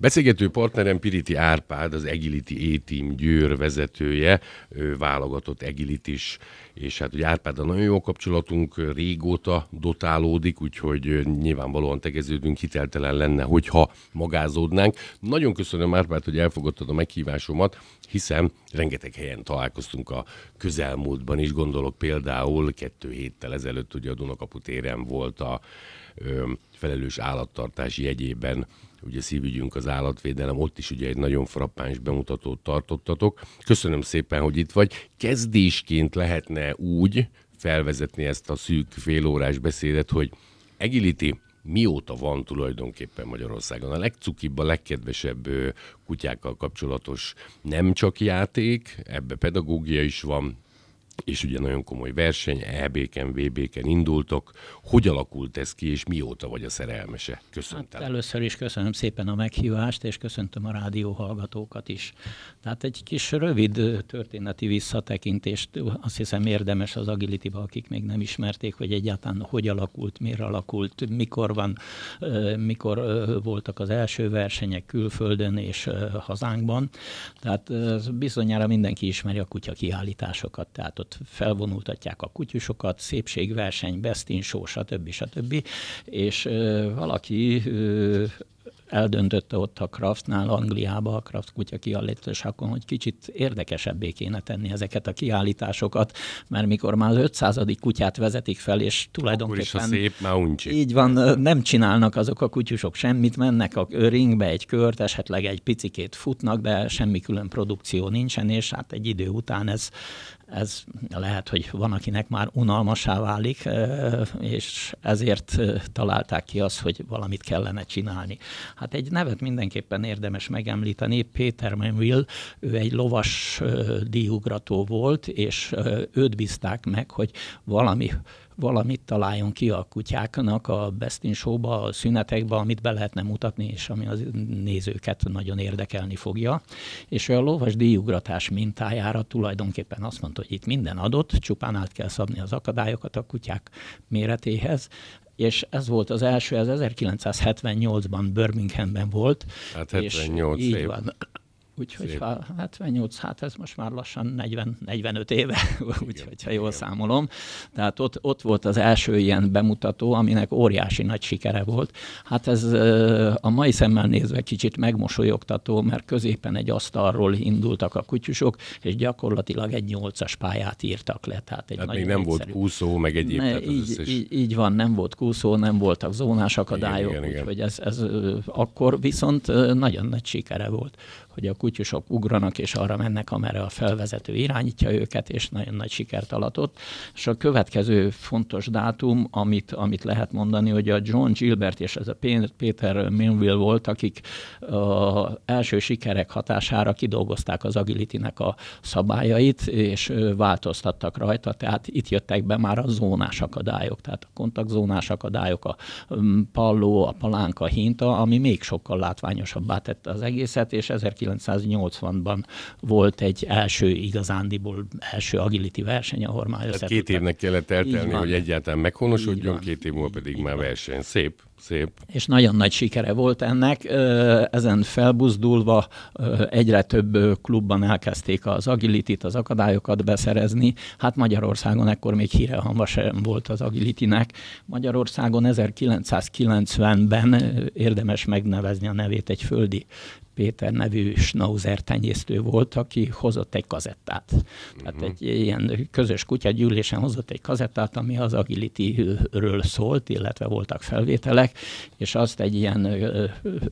Beszélgető partnerem Piriti Árpád, az Agility A-Team Győr vezetője, ő válogatott Agilitis, és hát ugye Árpáddal nagyon jó kapcsolatunk, régóta dotálódik, úgyhogy nyilvánvalóan tegeződünk, hiteltelen lenne, hogyha magázódnánk. Nagyon köszönöm Árpád, hogy elfogadtad a meghívásomat, hiszen rengeteg helyen találkoztunk a közelmúltban is, gondolok például kettő héttel ezelőtt ugye a Dunakapu téren volt a ö, felelős állattartási jegyében ugye szívügyünk az állatvédelem, ott is ugye egy nagyon frappáns bemutatót tartottatok. Köszönöm szépen, hogy itt vagy. Kezdésként lehetne úgy felvezetni ezt a szűk félórás beszédet, hogy Agility mióta van tulajdonképpen Magyarországon a legcukibb, a legkedvesebb kutyákkal kapcsolatos nem csak játék, ebbe pedagógia is van, és ugye nagyon komoly verseny, EB-ken, VB-ken indultok. Hogy alakult ez ki, és mióta vagy a szerelmese? Köszönöm. Hát először is köszönöm szépen a meghívást, és köszöntöm a rádió hallgatókat is. Tehát egy kis rövid történeti visszatekintést azt hiszem érdemes az agility akik még nem ismerték, hogy egyáltalán hogy alakult, miért alakult, mikor van, mikor voltak az első versenyek külföldön és hazánkban. Tehát bizonyára mindenki ismeri a kutya kiállításokat, tehát ott felvonultatják a kutyusokat, szépségverseny, best in show, stb. stb. És valaki eldöntötte ott a Kraftnál, Angliába, a Kraft kutya kiállításokon, hogy kicsit érdekesebbé kéne tenni ezeket a kiállításokat, mert mikor már az 500. kutyát vezetik fel, és tulajdonképpen... Akkor is szép, már uncsi. Így van, nem csinálnak azok a kutyusok semmit, mennek a ringbe egy kört, esetleg egy picikét futnak, de semmi külön produkció nincsen, és hát egy idő után ez ez lehet, hogy van, akinek már unalmasá válik, és ezért találták ki azt, hogy valamit kellene csinálni. Hát egy nevet mindenképpen érdemes megemlíteni, Péter Menville, ő egy lovas díjugrató volt, és őt bízták meg, hogy valami valamit találjon ki a kutyáknak a Best in Show-ba, a szünetekbe, amit be lehetne mutatni, és ami az nézőket nagyon érdekelni fogja. És a lovas díjugratás mintájára tulajdonképpen azt mondta, hogy itt minden adott, csupán át kell szabni az akadályokat a kutyák méretéhez, és ez volt az első, ez 1978-ban Birminghamben volt. Hát 78 és így van. Úgyhogy ha 78, hát ez most már lassan 40, 45 éve, úgyhogy ha jól számolom. Tehát ott, ott volt az első ilyen bemutató, aminek óriási nagy sikere volt. Hát ez a mai szemmel nézve kicsit megmosolyogtató, mert középen egy asztalról indultak a kutyusok, és gyakorlatilag egy nyolcas pályát írtak le. Tehát, egy tehát még nem egyszerű. volt kúszó, meg egyéb. Ne, így, összes... így, így van, nem volt kúszó, nem voltak zónás akadályok, igen, igen, úgyhogy ez, ez akkor viszont nagyon nagy sikere volt hogy a kutyusok ugranak, és arra mennek, amerre a felvezető irányítja őket, és nagyon nagy sikert alatott. És a következő fontos dátum, amit, amit lehet mondani, hogy a John Gilbert és ez a Peter Minville volt, akik az első sikerek hatására kidolgozták az agility-nek a szabályait, és változtattak rajta, tehát itt jöttek be már a zónás akadályok, tehát a kontaktzónás akadályok, a palló, a palánka, a hinta, ami még sokkal látványosabbá tette az egészet, és 1900 1980-ban volt egy első igazándiból első agility verseny, ahol már összetudtak. Két évnek kellett eltelni, hogy egyáltalán meghonosodjon, két év múlva pedig már verseny. Szép. Szép. És nagyon nagy sikere volt ennek. Ezen felbuzdulva egyre több klubban elkezdték az agilitit, az akadályokat beszerezni. Hát Magyarországon ekkor még híre sem volt az agilitynek. Magyarországon 1990-ben érdemes megnevezni a nevét egy földi Péter nevű Schnauzer tenyésztő volt, aki hozott egy kazettát. Uh-huh. Tehát egy ilyen közös kutyagyűlésen hozott egy kazettát, ami az agility-ről szólt, illetve voltak felvételek, és azt egy ilyen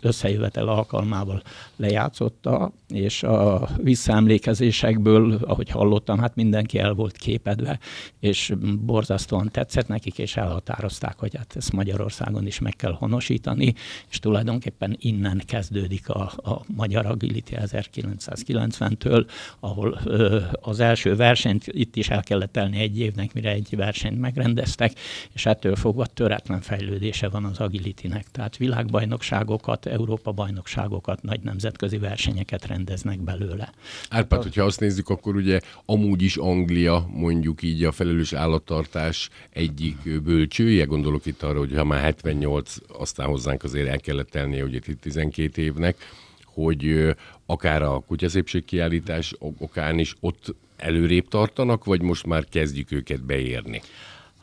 összejövetel alkalmával lejátszotta, és a visszaemlékezésekből, ahogy hallottam, hát mindenki el volt képedve, és borzasztóan tetszett nekik, és elhatározták, hogy hát ezt Magyarországon is meg kell honosítani, és tulajdonképpen innen kezdődik a, a Magyar Agility 1990-től, ahol ö, az első versenyt itt is el kellett telni egy évnek, mire egy versenyt megrendeztek, és ettől fogva töretlen fejlődése van az agilitinek. Tehát világbajnokságokat, Európa-bajnokságokat, nagy nemzetközi versenyeket rendeznek belőle. Árpád, hogyha azt nézzük, akkor ugye amúgy is Anglia mondjuk így a felelős állattartás egyik bölcsője, gondolok itt arra, hogy ha már 78, aztán hozzánk azért el kellett tennie ugye 12 évnek, hogy akár a kutyaszépség kiállítás okán is ott előrébb tartanak, vagy most már kezdjük őket beérni?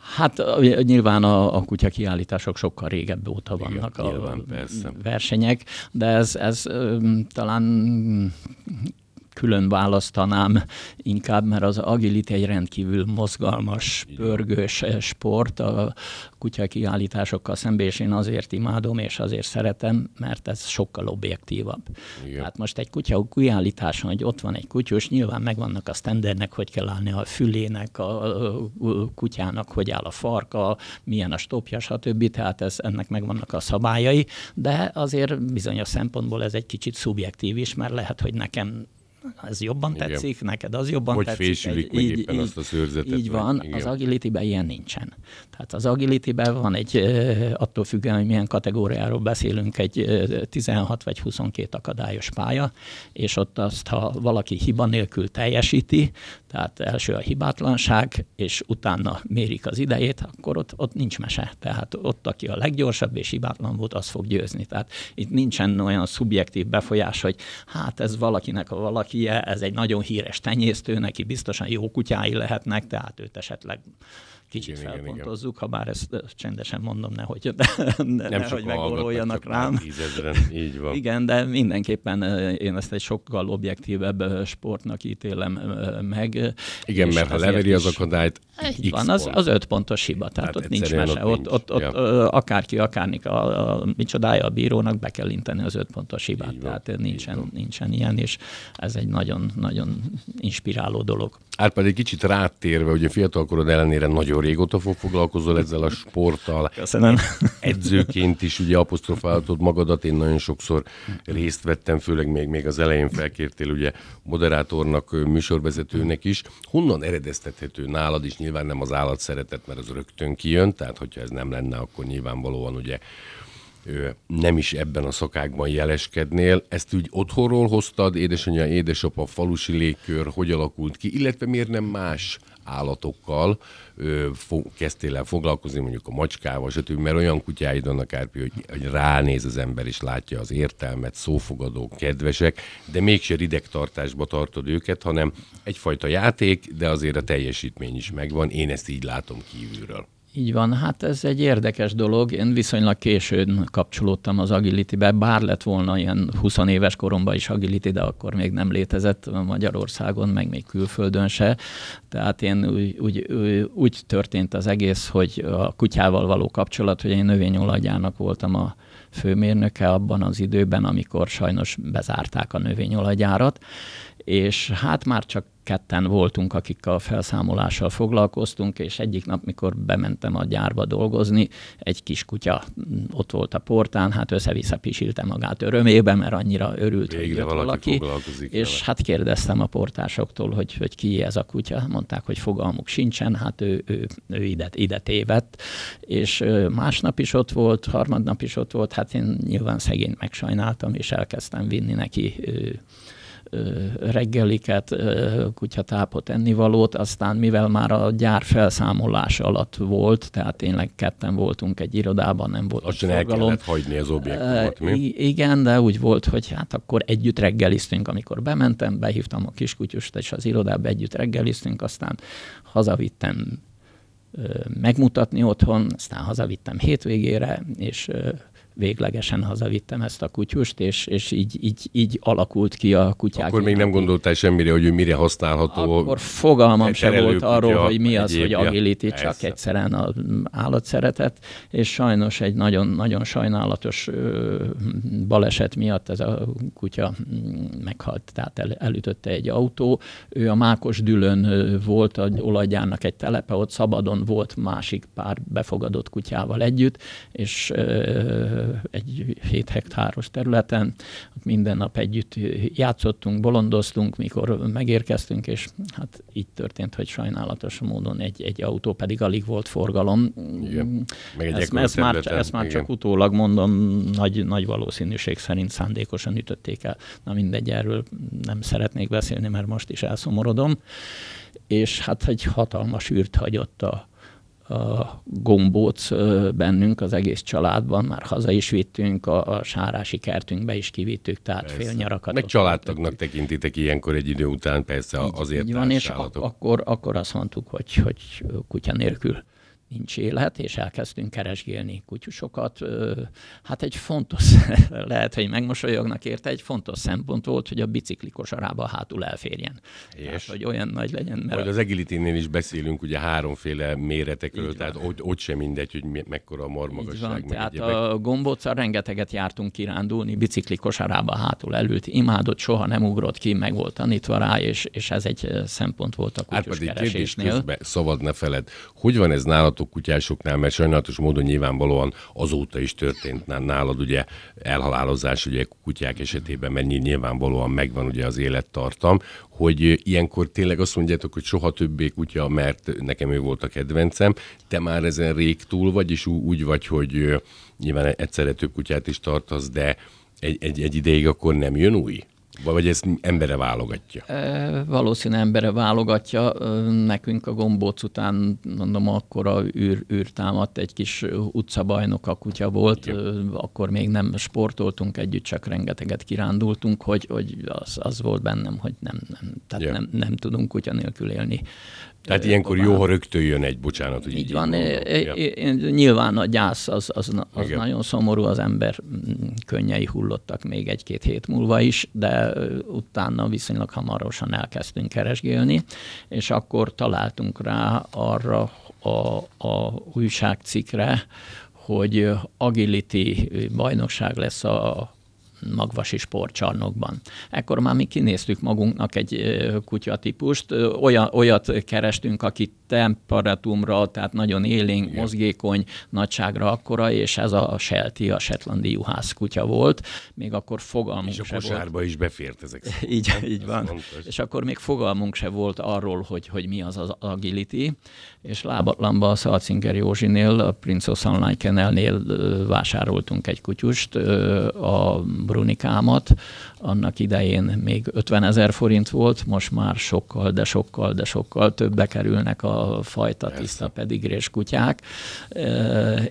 Hát nyilván a, a kutya kiállítások sokkal régebb óta vannak Igen, a nyilván, persze. versenyek, de ez, ez talán külön választanám inkább, mert az agility egy rendkívül mozgalmas, pörgős sport a kutya kiállításokkal szemben, és én azért imádom, és azért szeretem, mert ez sokkal objektívabb. Igen. Hát most egy kutya kiállításon, hogy ott van egy kutyus, nyilván megvannak a standardnek, hogy kell állni a fülének, a kutyának, hogy áll a farka, milyen a stopja, stb. Tehát ez, ennek megvannak a szabályai, de azért bizonyos szempontból ez egy kicsit szubjektív is, mert lehet, hogy nekem ez jobban Igen. tetszik, neked az jobban hogy tetszik. Hogy fésülik meg így, éppen így, azt a szőrzetet. Így van, Igen. az agility-ben ilyen nincsen. Tehát az agility-ben van egy, attól függően, hogy milyen kategóriáról beszélünk, egy 16 vagy 22 akadályos pálya, és ott azt, ha valaki hiba nélkül teljesíti, tehát első a hibátlanság, és utána mérik az idejét, akkor ott, ott nincs mese. Tehát ott, aki a leggyorsabb és hibátlan volt, az fog győzni. Tehát itt nincsen olyan szubjektív befolyás, hogy hát ez valakinek a valakie, ez egy nagyon híres tenyésztő, neki biztosan jó kutyái lehetnek, tehát őt esetleg kicsit igen, felpontozzuk, igen, ha bár ezt csendesen mondom, nehogy, ne, nem nehogy megoroljanak rám. Tízezren, így van. Igen, de mindenképpen én ezt egy sokkal objektívebb sportnak ítélem meg. Igen, mert ha leveri az akadályt, így van, az, az öt pontos hiba, tehát hát ott nincs mese. Ott, ott, ott, ja. ott akárki, akárnik, a, a, micsodája a bírónak, be kell inteni az öt pontos hibát. Így tehát van, nincsen, nincsen ilyen, és ez egy nagyon, nagyon inspiráló dolog. Árpád, egy kicsit rátérve, ugye fiatalkorod ellenére nagyon régóta fog foglalkozol ezzel a sporttal. Köszönöm. Edzőként is ugye apostrofáltod magadat, én nagyon sokszor részt vettem, főleg még, még az elején felkértél ugye moderátornak, műsorvezetőnek is. Honnan eredeztethető nálad is? Nyilván nem az állat szeretet, mert az rögtön kijön, tehát hogyha ez nem lenne, akkor nyilvánvalóan ugye nem is ebben a szakákban jeleskednél. Ezt úgy otthonról hoztad, édesanyja, édesapa, falusi légkör, hogy alakult ki, illetve miért nem más állatokkal ö, fo- kezdtél el foglalkozni, mondjuk a macskával, stb., mert olyan kutyáid vannak, Árpi, hogy, hogy ránéz az ember, és látja az értelmet, szófogadók, kedvesek, de mégse ridegtartásba tartod őket, hanem egyfajta játék, de azért a teljesítmény is megvan. Én ezt így látom kívülről. Így van, hát ez egy érdekes dolog. Én viszonylag későn kapcsolódtam az agility-be, bár lett volna ilyen 20 éves koromban is agility, de akkor még nem létezett Magyarországon, meg még külföldön se. Tehát én úgy, úgy, úgy történt az egész, hogy a kutyával való kapcsolat, hogy én növényolajgyának voltam a főmérnöke abban az időben, amikor sajnos bezárták a növényolajgyárat, és hát már csak ketten voltunk, akik a felszámolással foglalkoztunk, és egyik nap, mikor bementem a gyárba dolgozni, egy kis kutya ott volt a portán, hát össze-vissza pisilte magát örömében, mert annyira örült, Végre hogy valaki, valaki. és vele. hát kérdeztem a portásoktól, hogy, hogy ki ez a kutya, mondták, hogy fogalmuk sincsen, hát ő, ő, ő ide, ide tévedt, és másnap is ott volt, harmadnap is ott volt, hát én nyilván szegényt megsajnáltam, és elkezdtem vinni neki reggeliket, kutyatápot, ennivalót, aztán mivel már a gyár felszámolás alatt volt, tehát tényleg ketten voltunk egy irodában, nem volt Azt el kellett hagyni az objektumot, mi? Igen, de úgy volt, hogy hát akkor együtt reggeliztünk, amikor bementem, behívtam a kiskutyust, és az irodába együtt reggeliztünk, aztán hazavittem megmutatni otthon, aztán hazavittem hétvégére, és véglegesen hazavittem ezt a kutyust, és, és így, így, így alakult ki a kutyák. Akkor még nem gondoltál semmire, hogy ő mire használható? Akkor fogalmam se volt arról, hogy mi az, egyébje. hogy agility, csak Persze. egyszerűen az állatszeretet, és sajnos egy nagyon, nagyon sajnálatos baleset miatt ez a kutya meghalt, tehát el, elütötte egy autó. Ő a Mákos Dülön volt a olajgyárnak egy telepe, ott szabadon volt másik pár befogadott kutyával együtt, és egy 7 hektáros területen. Minden nap együtt játszottunk, bolondoztunk, mikor megérkeztünk, és hát így történt, hogy sajnálatos módon egy, egy autó pedig alig volt forgalom. Igen. Meg egy ezt, ezt, már, ezt már csak utólag mondom, nagy, nagy valószínűség szerint szándékosan ütötték el. Na mindegy, erről nem szeretnék beszélni, mert most is elszomorodom. És hát egy hatalmas űrt hagyott a gombóc bennünk az egész családban, már haza is vittünk, a, a sárási kertünkbe is kivittük, tehát persze. fél nyarakat. Meg családtagnak tekintitek ilyenkor egy idő után, persze azért így van, és ak- akkor, akkor azt mondtuk, hogy, hogy kutya nélkül nincs élet, és elkezdtünk keresgélni kutyusokat. Hát egy fontos, lehet, hogy megmosolyognak érte, egy fontos szempont volt, hogy a bicikli kosarába hátul elférjen. És hát, hogy olyan nagy legyen. Mert Majd az agility is beszélünk ugye háromféle méretekről, tehát ott, ott sem mindegy, hogy mekkora a marmagasság. Van, tehát egyébek. a gombóccal rengeteget jártunk kirándulni, bicikli kosarába hátul elült, imádott, soha nem ugrott ki, meg volt tanítva rá, és, és ez egy szempont volt a kutyus Árpadi, keresésnél. Közben, szabad ne feled, hogy van ez nálatok kutyásoknál, mert sajnálatos módon nyilvánvalóan azóta is történt nálad ugye elhalálozás ugye kutyák esetében, mert nyilvánvalóan megvan ugye az élettartam, hogy ilyenkor tényleg azt mondjátok, hogy soha többé kutya, mert nekem ő volt a kedvencem, te már ezen rég túl vagy, és úgy vagy, hogy nyilván egyszerre több kutyát is tartasz, de egy, egy, egy ideig akkor nem jön új? Vagy ezt embere válogatja? E, valószínűleg embere válogatja. Nekünk a gombóc után, mondom, akkor a űr, űr támadt, egy kis utcabajnok a kutya volt, Igen. akkor még nem sportoltunk együtt, csak rengeteget kirándultunk, hogy, hogy az, az volt bennem, hogy nem, nem, tehát nem, nem tudunk kutya nélkül élni. Tehát ilyenkor jó, ha rögtön jön egy, bocsánat, hogy így, így van. Ja. Nyilván a gyász az, az, az nagyon szomorú, az ember mm, könnyei hullottak még egy-két hét múlva is, de utána viszonylag hamarosan elkezdtünk keresgélni, és akkor találtunk rá arra a, a újságcikre, hogy agility bajnokság lesz a magvasi sportcsarnokban. Ekkor már mi kinéztük magunknak egy kutyatípust, olyan, olyat kerestünk, aki temperatumára, tehát nagyon élénk, Igen. mozgékony, nagyságra akkora, és ez a Sheltie, a Shetlandi juhász kutya volt. Még akkor fogalmunk és a kosárba volt. is befért ezek. így, így van. Fontos. És akkor még fogalmunk se volt arról, hogy, hogy mi az az agility, és lábatlanba a Szalcinger Józsinél, a Prince of Sunlight Kennelnél vásároltunk egy kutyust, a Brunikámat, annak idején még 50 ezer forint volt, most már sokkal, de sokkal, de sokkal többbe kerülnek a fajta tiszta pedigrés kutyák,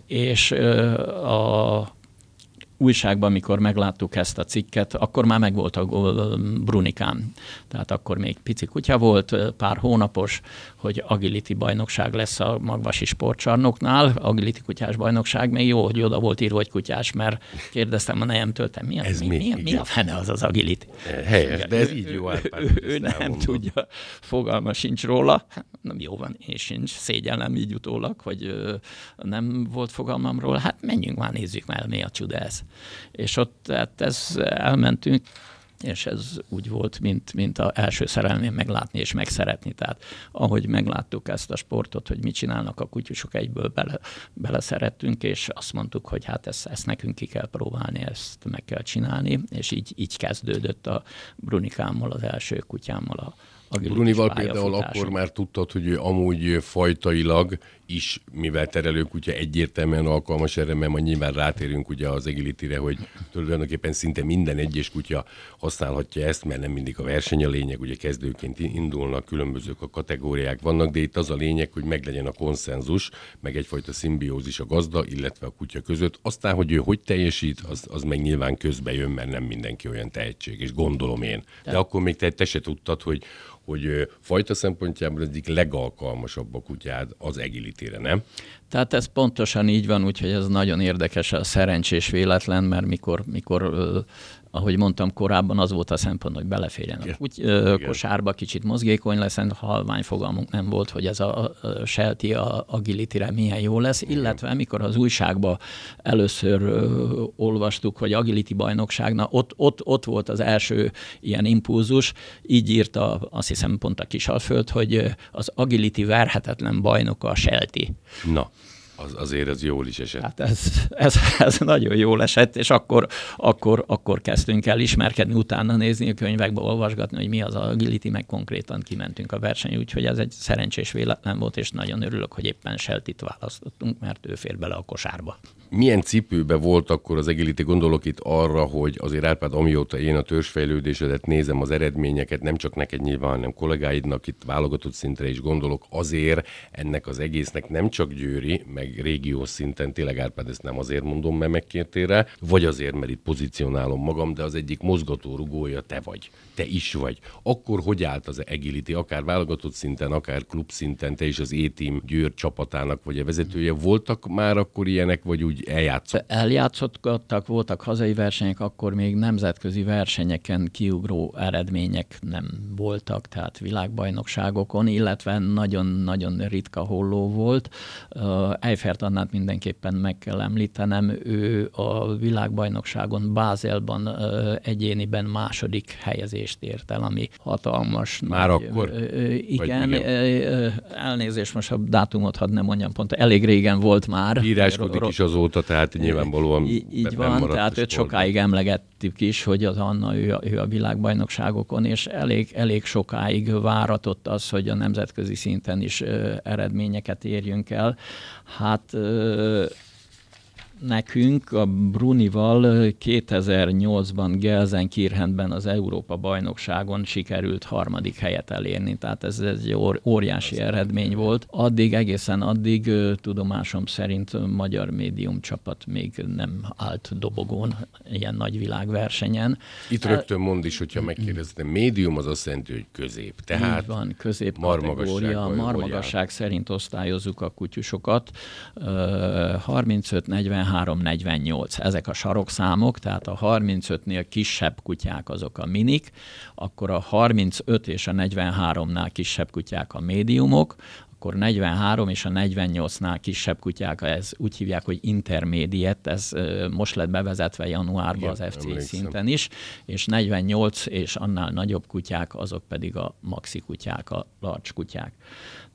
és a újságban, amikor megláttuk ezt a cikket, akkor már megvolt a Brunikán. Tehát akkor még pici kutya volt, pár hónapos, hogy agility bajnokság lesz a magvasi sportcsarnoknál. Agility kutyás bajnokság, még jó, hogy oda volt írva, hogy kutyás, mert kérdeztem a nejemtől, te mi, ez mi, mi, mi, mi a fene az az agility? Helyes, de ez így jó. Ő, ő, ő nem elmondom. tudja, fogalma sincs róla. Hát, nem jó van, én sincs, szégyellem így utólag, hogy nem volt fogalmam róla. Hát menjünk már, nézzük már, mi a csuda ez. És ott hát ez elmentünk, és ez úgy volt, mint, mint az első szerelmém meglátni és megszeretni. Tehát ahogy megláttuk ezt a sportot, hogy mit csinálnak a kutyusok, egyből bele, beleszerettünk, és azt mondtuk, hogy hát ezt, ezt nekünk ki kell próbálni, ezt meg kell csinálni, és így, így kezdődött a Brunikámmal, az első kutyámmal a, Brunival például akkor már tudtad, hogy ő amúgy fajtailag is, mivel terelőkutya egyértelműen alkalmas erre, mert majd nyilván rátérünk ugye az agility hogy tulajdonképpen szinte minden egyes kutya használhatja ezt, mert nem mindig a verseny a lényeg, ugye kezdőként indulnak, különbözők a kategóriák vannak, de itt az a lényeg, hogy meglegyen a konszenzus, meg egyfajta szimbiózis a gazda, illetve a kutya között. Aztán, hogy ő hogy teljesít, az, az meg nyilván közbe jön, mert nem mindenki olyan tehetség, és gondolom én. De akkor még te, te se tudtad, hogy hogy fajta szempontjából egyik legalkalmasabb a kutyád az egilitére, nem? Tehát ez pontosan így van, úgyhogy ez nagyon érdekes a szerencsés véletlen, mert mikor, mikor ahogy mondtam korábban, az volt a szempont, hogy beleférjen a kuty, kosárba, kicsit mozgékony lesz, halvány fogalmunk nem volt, hogy ez a, a Shelty a agility milyen jó lesz, illetve amikor az újságba először ö, olvastuk, hogy agility bajnokságna, ott, ott, ott volt az első ilyen impulzus, így írta azt hiszem pont a Kisalföld, hogy az agility verhetetlen bajnoka a Shelty. Na Az, azért ez jól is esett. Hát ez, ez, ez nagyon jól esett, és akkor, akkor, akkor kezdtünk el ismerkedni, utána nézni a könyvekbe, olvasgatni, hogy mi az agility, meg konkrétan kimentünk a verseny, úgyhogy ez egy szerencsés véletlen volt, és nagyon örülök, hogy éppen Seltit választottunk, mert ő fér bele a kosárba. Milyen cipőbe volt akkor az agility? Gondolok itt arra, hogy azért Árpád, amióta én a törzsfejlődésedet nézem, az eredményeket, nem csak neked nyilván, hanem kollégáidnak itt válogatott szintre is gondolok, azért ennek az egésznek nem csak győri, meg régiós szinten, tényleg Árpád ezt nem azért mondom, mert megkértél rá, vagy azért, mert itt pozícionálom magam, de az egyik mozgató rugója te vagy, te is vagy. Akkor hogy állt az agility, akár válogatott szinten, akár klub szinten, te is az E-team Győr csapatának vagy a vezetője, voltak már akkor ilyenek, vagy úgy eljátszott? Eljátszottak, voltak hazai versenyek, akkor még nemzetközi versenyeken kiugró eredmények nem voltak, tehát világbajnokságokon, illetve nagyon-nagyon ritka holló volt. Eifert Annát mindenképpen meg kell említenem, ő a világbajnokságon Bázelban egyéniben második helyezést ért el, ami hatalmas. Már nagy, akkor? Igen, igen, elnézést, most a dátumot hadd nem mondjam pont, elég régen volt már. Íráskodik is azóta, tehát nyilvánvalóan Így, így van, tehát őt sokáig emlegettük is, hogy az Anna, ő a, ő a világbajnokságokon, és elég, elég sokáig váratott az, hogy a nemzetközi szinten is eredményeket érjünk el. Hát nekünk a Brunival 2008-ban Gelsenkirchenben az Európa bajnokságon sikerült harmadik helyet elérni, tehát ez egy óriási eredmény volt. Addig, egészen addig tudomásom szerint magyar médium csapat még nem állt dobogón ilyen nagy világversenyen. Itt rögtön mond is, hogyha megkérdeztem, médium az azt jelenti, hogy közép. Tehát Így van, közép kategória. Marmagasság szerint osztályozzuk a kutyusokat. 35 40 43-48. Ezek a sarokszámok, tehát a 35-nél kisebb kutyák azok a minik, akkor a 35 és a 43-nál kisebb kutyák a médiumok, akkor 43 és a 48-nál kisebb kutyák, ez úgy hívják, hogy intermédiet, ez most lett bevezetve januárban az FC emlékszem. szinten is, és 48 és annál nagyobb kutyák, azok pedig a maxi kutyák, a large kutyák.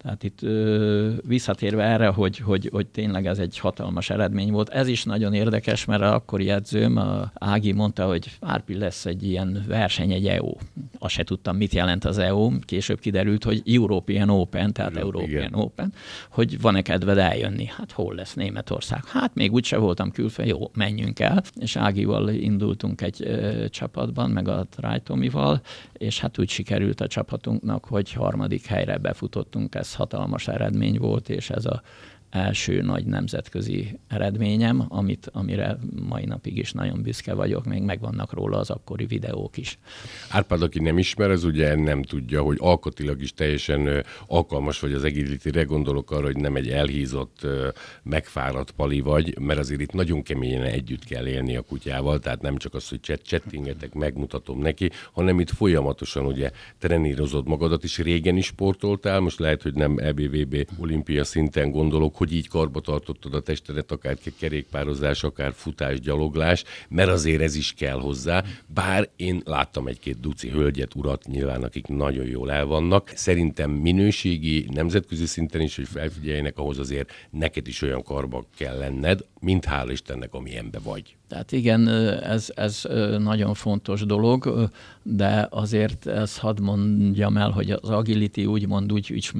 Tehát itt ö, visszatérve erre, hogy, hogy, hogy tényleg ez egy hatalmas eredmény volt, ez is nagyon érdekes, mert a akkori edzőm, a Ági mondta, hogy Árpi lesz egy ilyen verseny, egy EU. Azt se tudtam, mit jelent az EU. Később kiderült, hogy European Open, tehát Euró, European igen. Open, hogy van-e kedved eljönni. Hát hol lesz Németország? Hát még úgyse voltam külföldön, jó, menjünk el. És Ágival indultunk egy ö, csapatban, meg a Trájtomival, és hát úgy sikerült a csapatunknak, hogy harmadik helyre befutottunk, ez hatalmas eredmény volt, és ez a első nagy nemzetközi eredményem, amit, amire mai napig is nagyon büszke vagyok, még megvannak róla az akkori videók is. Árpád, aki nem ismer, az ugye nem tudja, hogy alkatilag is teljesen alkalmas vagy az agility gondolok arra, hogy nem egy elhízott, megfáradt pali vagy, mert azért itt nagyon keményen együtt kell élni a kutyával, tehát nem csak az, hogy chat chattingetek, megmutatom neki, hanem itt folyamatosan ugye trenírozod magadat is, régen is sportoltál, most lehet, hogy nem EBVB olimpia szinten gondolok, hogy így karba tartottad a testedet, akár kerékpározás, akár futás, gyaloglás, mert azért ez is kell hozzá. Bár én láttam egy-két duci hölgyet, urat nyilván, akik nagyon jól el vannak. Szerintem minőségi, nemzetközi szinten is, hogy felfigyeljenek, ahhoz azért neked is olyan karba kell lenned, mint hála Istennek, amilyenbe vagy. Tehát igen, ez, ez nagyon fontos dolog, de azért ezt hadd mondjam el, hogy az agility úgymond úgy, úgy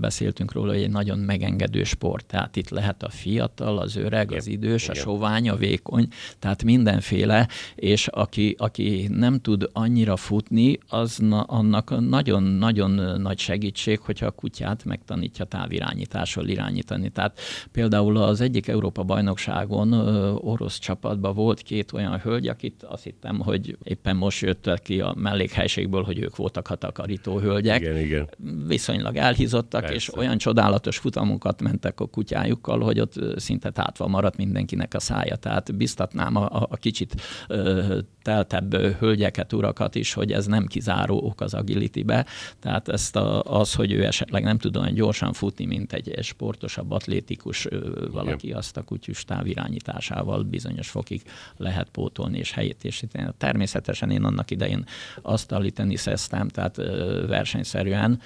beszéltünk róla, hogy egy nagyon megengedő sport. Tehát itt lehet a fiatal, az öreg, az idős, a sovány, a vékony, tehát mindenféle, és aki, aki nem tud annyira futni, az na, annak nagyon-nagyon nagy segítség, hogyha a kutyát megtanítja távirányításról irányítani. Tehát például az egyik Európa bajnokságon orosz csapatban volt két olyan hölgy, akit azt hittem, hogy éppen most jöttek ki a mellékhelységből, hogy ők voltak a takarító hölgyek. Igen, igen. Viszonylag elhízottak, Persze. és olyan csodálatos futamokat mentek a kutyájukkal, hogy ott szinte tátva maradt mindenkinek a szája. Tehát biztatnám a, a kicsit ö, teltebb hölgyeket, urakat is, hogy ez nem kizáró ok az agilitybe. Tehát ezt a, az, hogy ő esetleg nem tud olyan gyorsan futni, mint egy sportosabb, atlétikus ö, valaki, Igen. azt a kutyus távirányításával bizonyos fokig lehet pótolni és helyettésíteni. Természetesen én annak idején asztali teniszeztem, tehát versenyszerűen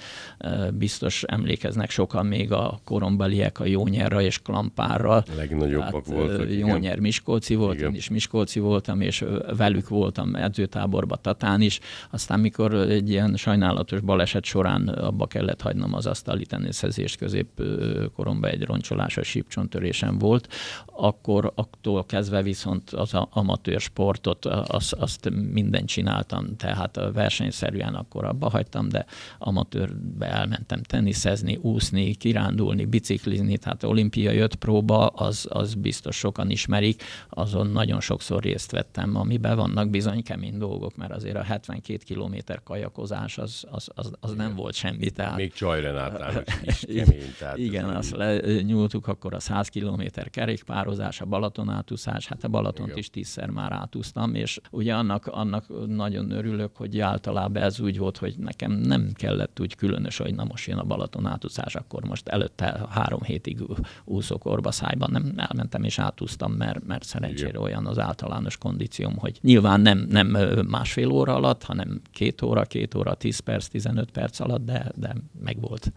biztos emlékeznek sokan még a korombeli személyek a Jónyerra és Klampárral. A legnagyobbak voltak. Jónyer Miskolci volt, igen. én is Miskolci voltam, és velük voltam edzőtáborba Tatán is. Aztán mikor egy ilyen sajnálatos baleset során abba kellett hagynom az asztali teniszezést középkoromban egy roncsolásos sípcsontörésem volt, akkor attól kezdve viszont az amatőr sportot, azt, azt mindent csináltam, tehát versenyszerűen akkor abba hagytam, de amatőrbe elmentem teniszezni, úszni, kirándulni, biciklizni, tehát olimpiai öt próba, az, az biztos sokan ismerik, azon nagyon sokszor részt vettem, amiben vannak bizony kemény dolgok, mert azért a 72 kilométer kajakozás az, az, az, az nem volt semmi. Tehát... Még Csajrenátán is kemény. Tehát Igen, azt lenyúltuk akkor a 100 kilométer kerékpározás, a Balaton átúszás, hát a Balatont Igen. is tízszer már átúsztam, és ugye annak, annak nagyon örülök, hogy általában ez úgy volt, hogy nekem nem kellett úgy különös, hogy na most jön a Balaton átúszás, akkor most előtte három hétig úszok orbaszájban, nem elmentem és átúsztam, mert, mert szerencsére Igen. olyan az általános kondícióm, hogy nyilván nem, nem másfél óra alatt, hanem két óra, két óra, tíz perc, tizenöt perc alatt, de, de megvolt.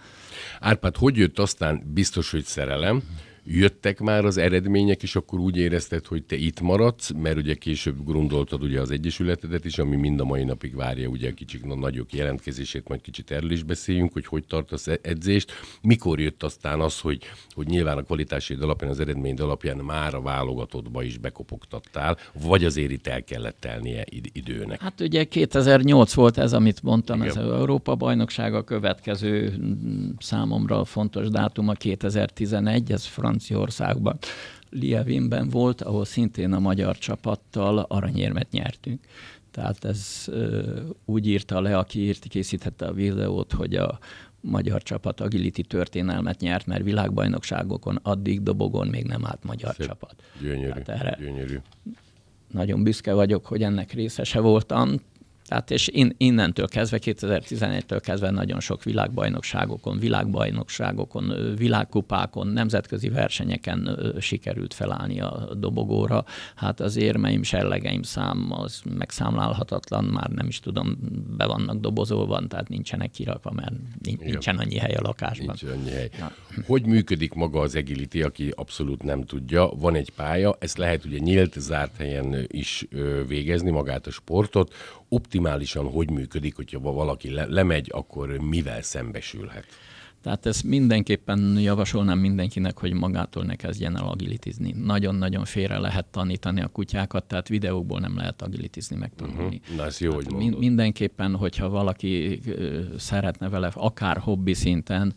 Árpád, hogy jött aztán biztos, hogy szerelem, jöttek már az eredmények, és akkor úgy érezted, hogy te itt maradsz, mert ugye később gondoltad ugye az Egyesületedet is, ami mind a mai napig várja ugye a kicsit a nagyok jelentkezését, majd kicsit erről is beszéljünk, hogy hogy tartasz e- edzést. Mikor jött aztán az, hogy, hogy nyilván a kvalitáséd alapján, az eredmény alapján már a válogatottba is bekopogtattál, vagy azért itt el kellett telnie időnek? Hát ugye 2008 volt ez, amit mondtam, Igen. ez az Európa bajnokság, a következő számomra fontos dátum a 2011, ez francia Franciaországban, Lievinben volt, ahol szintén a magyar csapattal aranyérmet nyertünk. Tehát ez úgy írta le, aki írt, készítette a videót, hogy a magyar csapat agility történelmet nyert, mert világbajnokságokon addig dobogon még nem állt magyar Szép. csapat. Gyönyörű, erre gyönyörű. Nagyon büszke vagyok, hogy ennek részese voltam. Tehát és in, innentől kezdve, 2011-től kezdve nagyon sok világbajnokságokon, világbajnokságokon, világkupákon, nemzetközi versenyeken sikerült felállni a dobogóra. Hát az érmeim, sellegeim szám az megszámlálhatatlan, már nem is tudom, be vannak dobozolva, tehát nincsenek kirakva, mert nincsen annyi hely a lakásban. Nincs annyi hely. Na. Hogy működik maga az Agility, aki abszolút nem tudja? Van egy pálya, ezt lehet ugye nyílt, zárt helyen is végezni magát a sportot optimálisan hogy működik, hogyha valaki le, lemegy, akkor mivel szembesülhet? Tehát ezt mindenképpen javasolnám mindenkinek, hogy magától ne kezdjen el agilitizni. Nagyon-nagyon félre lehet tanítani a kutyákat, tehát videókból nem lehet agilitizni, megtanulni. Uh-huh. Na, ez jó, hát hogy mondod. Mindenképpen, hogyha valaki szeretne vele, akár hobbi szinten,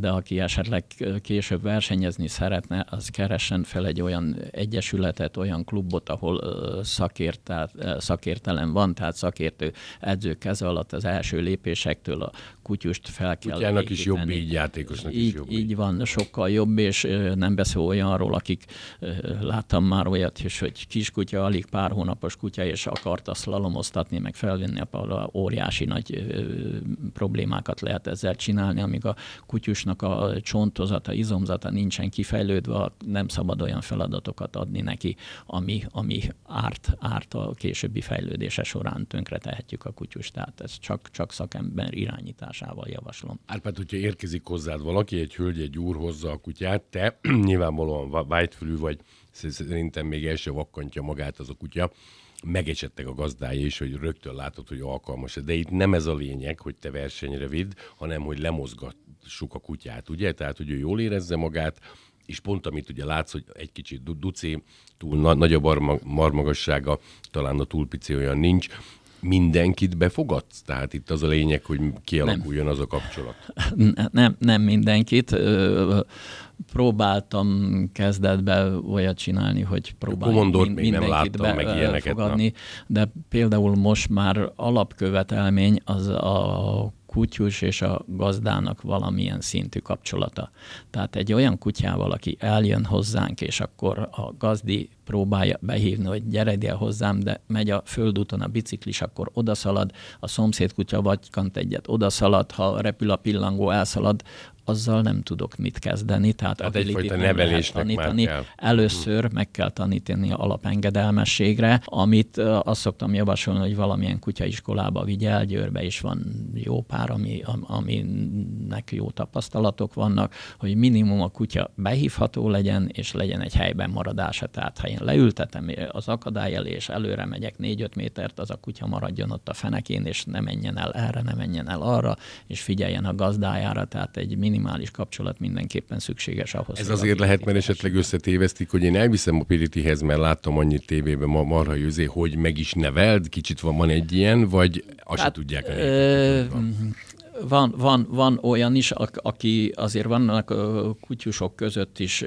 de aki esetleg később versenyezni szeretne, az keressen fel egy olyan egyesületet, olyan klubot, ahol szakértel, szakértelem van, tehát szakértő edzők keze alatt az első lépésektől a kutyust fel kell Kutyának is jobb így, játékosnak így, is jobb. Így van, sokkal jobb, és nem beszél olyanról, akik láttam már olyat is, hogy kiskutya, alig pár hónapos kutya, és akarta szlalomoztatni, meg felvenni a óriási nagy problémákat lehet ezzel csinálni, amíg a kutyusnak a csontozata, izomzata nincsen kifejlődve, nem szabad olyan feladatokat adni neki, ami, ami árt, árt a későbbi fejlődése során tönkre tehetjük a kutyust. Tehát ez csak, csak szakember irányítás alkalmazásával javaslom. Árpád, hogyha érkezik hozzád valaki, egy hölgy, egy úr hozza a kutyát, te nyilvánvalóan vágyfülű vagy, szerintem még el se vakkantja magát az a kutya, megecsettek a gazdája is, hogy rögtön látod, hogy alkalmas. De itt nem ez a lényeg, hogy te versenyre vidd, hanem hogy lemozgassuk a kutyát, ugye? Tehát, hogy ő jól érezze magát, és pont amit ugye látsz, hogy egy kicsit duci, túl na- nagyobb marmagassága, talán a túlpici olyan nincs, mindenkit befogadsz? Tehát itt az a lényeg, hogy kialakuljon nem. az a kapcsolat. Nem, nem mindenkit. Próbáltam kezdetben olyat csinálni, hogy próbálom mind, még nem láttam meg ilyeneket, fogadni, de például most már alapkövetelmény az a kutyus és a gazdának valamilyen szintű kapcsolata. Tehát egy olyan kutyával, aki eljön hozzánk, és akkor a gazdi próbálja behívni, hogy gyere ide hozzám, de megy a földúton a biciklis, akkor odaszalad, a szomszéd kutya vagy kant egyet odaszalad, ha repül a pillangó, elszalad, azzal nem tudok mit kezdeni. Tehát, tehát egyfajta nevelésnek tanítani. Már kell. Először hmm. meg kell tanítani alapengedelmességre, amit azt szoktam javasolni, hogy valamilyen kutyaiskolába vigye el, Győrbe is van jó pár, ami, aminek jó tapasztalatok vannak, hogy minimum a kutya behívható legyen, és legyen egy helyben maradása. Tehát ha én leültetem az akadály elé, és előre megyek 4-5 métert, az a kutya maradjon ott a fenekén, és ne menjen el erre, ne menjen el arra, és figyeljen a gazdájára. Tehát egy minimum minimális kapcsolat mindenképpen szükséges ahhoz. Ez azért lehet, mert esetleg összetévesztik, hogy én elviszem a Piritihez, mert láttam annyit tévében ma marha jőzé, hogy meg is neveld, kicsit van, van egy ilyen, vagy azt hát, tudják. Ö, van, van, van olyan is, aki azért vannak kutyusok között is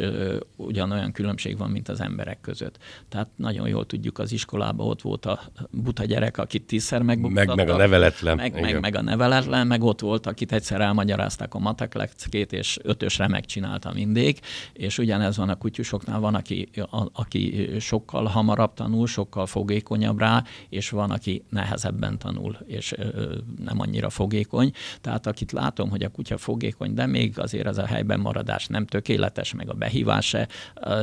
ugyanolyan különbség van, mint az emberek között. Tehát nagyon jól tudjuk, az iskolában ott volt a buta gyerek, akit tízszer megbuktatta. Meg, meg a neveletlen. Meg, meg, meg, a neveletlen, meg ott volt, akit egyszer elmagyarázták a matek leckét, és ötösre megcsinálta mindig. És ugyanez van a kutyusoknál, van, aki, a, aki sokkal hamarabb tanul, sokkal fogékonyabb rá, és van, aki nehezebben tanul, és ö, nem annyira fogékony. Tehát akit látom, hogy a kutya fogékony, de még azért ez a helyben maradás nem tökéletes, meg a behívás se,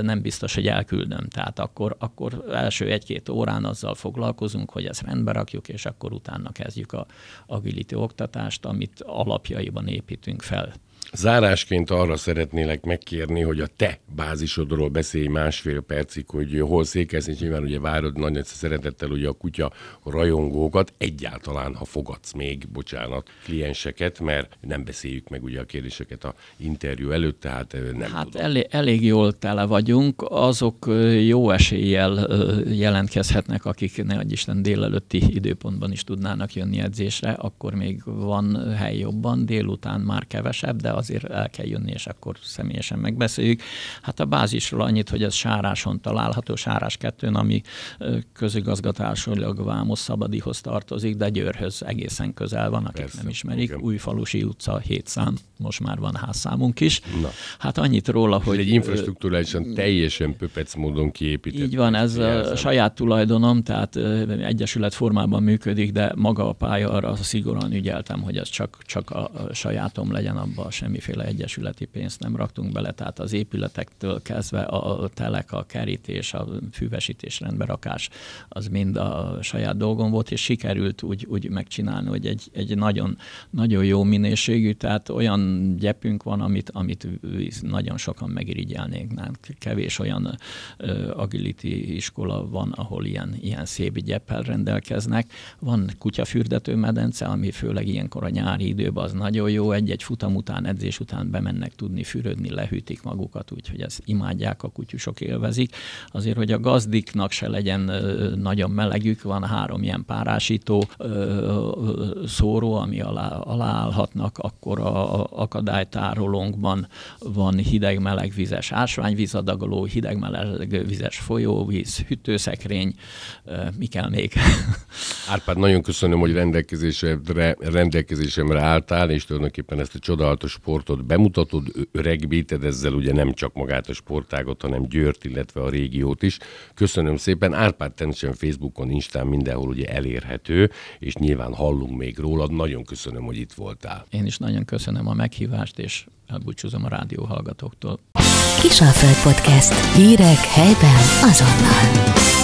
nem biztos, hogy elküldöm. Tehát akkor, akkor első egy-két órán azzal foglalkozunk, hogy ezt rendbe rakjuk, és akkor utána kezdjük a agility oktatást, amit alapjaiban építünk fel. Zárásként arra szeretnélek megkérni, hogy a te bázisodról beszélj másfél percig, hogy hol székelsz, és nyilván ugye várod nagy szeretettel ugye a kutya rajongókat, egyáltalán, ha fogadsz még, bocsánat, klienseket, mert nem beszéljük meg ugye a kérdéseket a interjú előtt, tehát nem Hát tudom. Elég, elég jól tele vagyunk, azok jó eséllyel jelentkezhetnek, akik ne Isten délelőtti időpontban is tudnának jönni edzésre, akkor még van hely jobban, délután már kevesebb, de azért el kell jönni, és akkor személyesen megbeszéljük. Hát a bázisról annyit, hogy ez Sáráson található, Sárás 2 ami közigazgatásilag Vámos Szabadihoz tartozik, de Győrhöz egészen közel van, akik Persze, nem ismerik. Igen. Újfalusi utca 7 szám, most már van házszámunk is. Na. Hát annyit róla, hogy... egy infrastruktúrálisan teljesen pöpec módon kiépített. Így van, ez a saját tulajdonom, tehát egyesület formában működik, de maga a pálya arra szigorúan ügyeltem, hogy ez csak, csak a sajátom legyen abban semmiféle egyesületi pénzt nem raktunk bele, tehát az épületektől kezdve a telek, a kerítés, a füvesítés, rendberakás, az mind a saját dolgom volt, és sikerült úgy, úgy megcsinálni, hogy egy, egy nagyon, nagyon jó minőségű, tehát olyan gyepünk van, amit, amit nagyon sokan megirigyelnénk. Kevés olyan uh, agility iskola van, ahol ilyen, ilyen szép gyeppel rendelkeznek. Van kutyafürdető medence, ami főleg ilyenkor a nyári időben az nagyon jó, egy-egy futam után edzés után bemennek tudni fürödni, lehűtik magukat, úgyhogy ezt imádják, a kutyusok élvezik. Azért, hogy a gazdiknak se legyen nagyon melegük, van három ilyen párásító szóró, ami alá, alá állhatnak, akkor a akadálytárolónkban van hideg-meleg vizes ásványvízadagoló, hideg-meleg vizes folyóvíz, hűtőszekrény, mi kell még? Árpád, nagyon köszönöm, hogy rendelkezésemre, rendelkezésemre álltál, és tulajdonképpen ezt a csodálatos sportot bemutatod, öregbíted ezzel ugye nem csak magát a sportágot, hanem Győrt, illetve a régiót is. Köszönöm szépen. Árpád természetesen Facebookon, Instán mindenhol ugye elérhető, és nyilván hallunk még rólad. Nagyon köszönöm, hogy itt voltál. Én is nagyon köszönöm a meghívást, és elbúcsúzom a rádió hallgatóktól. Kisalföld Podcast. Hírek helyben azonnal.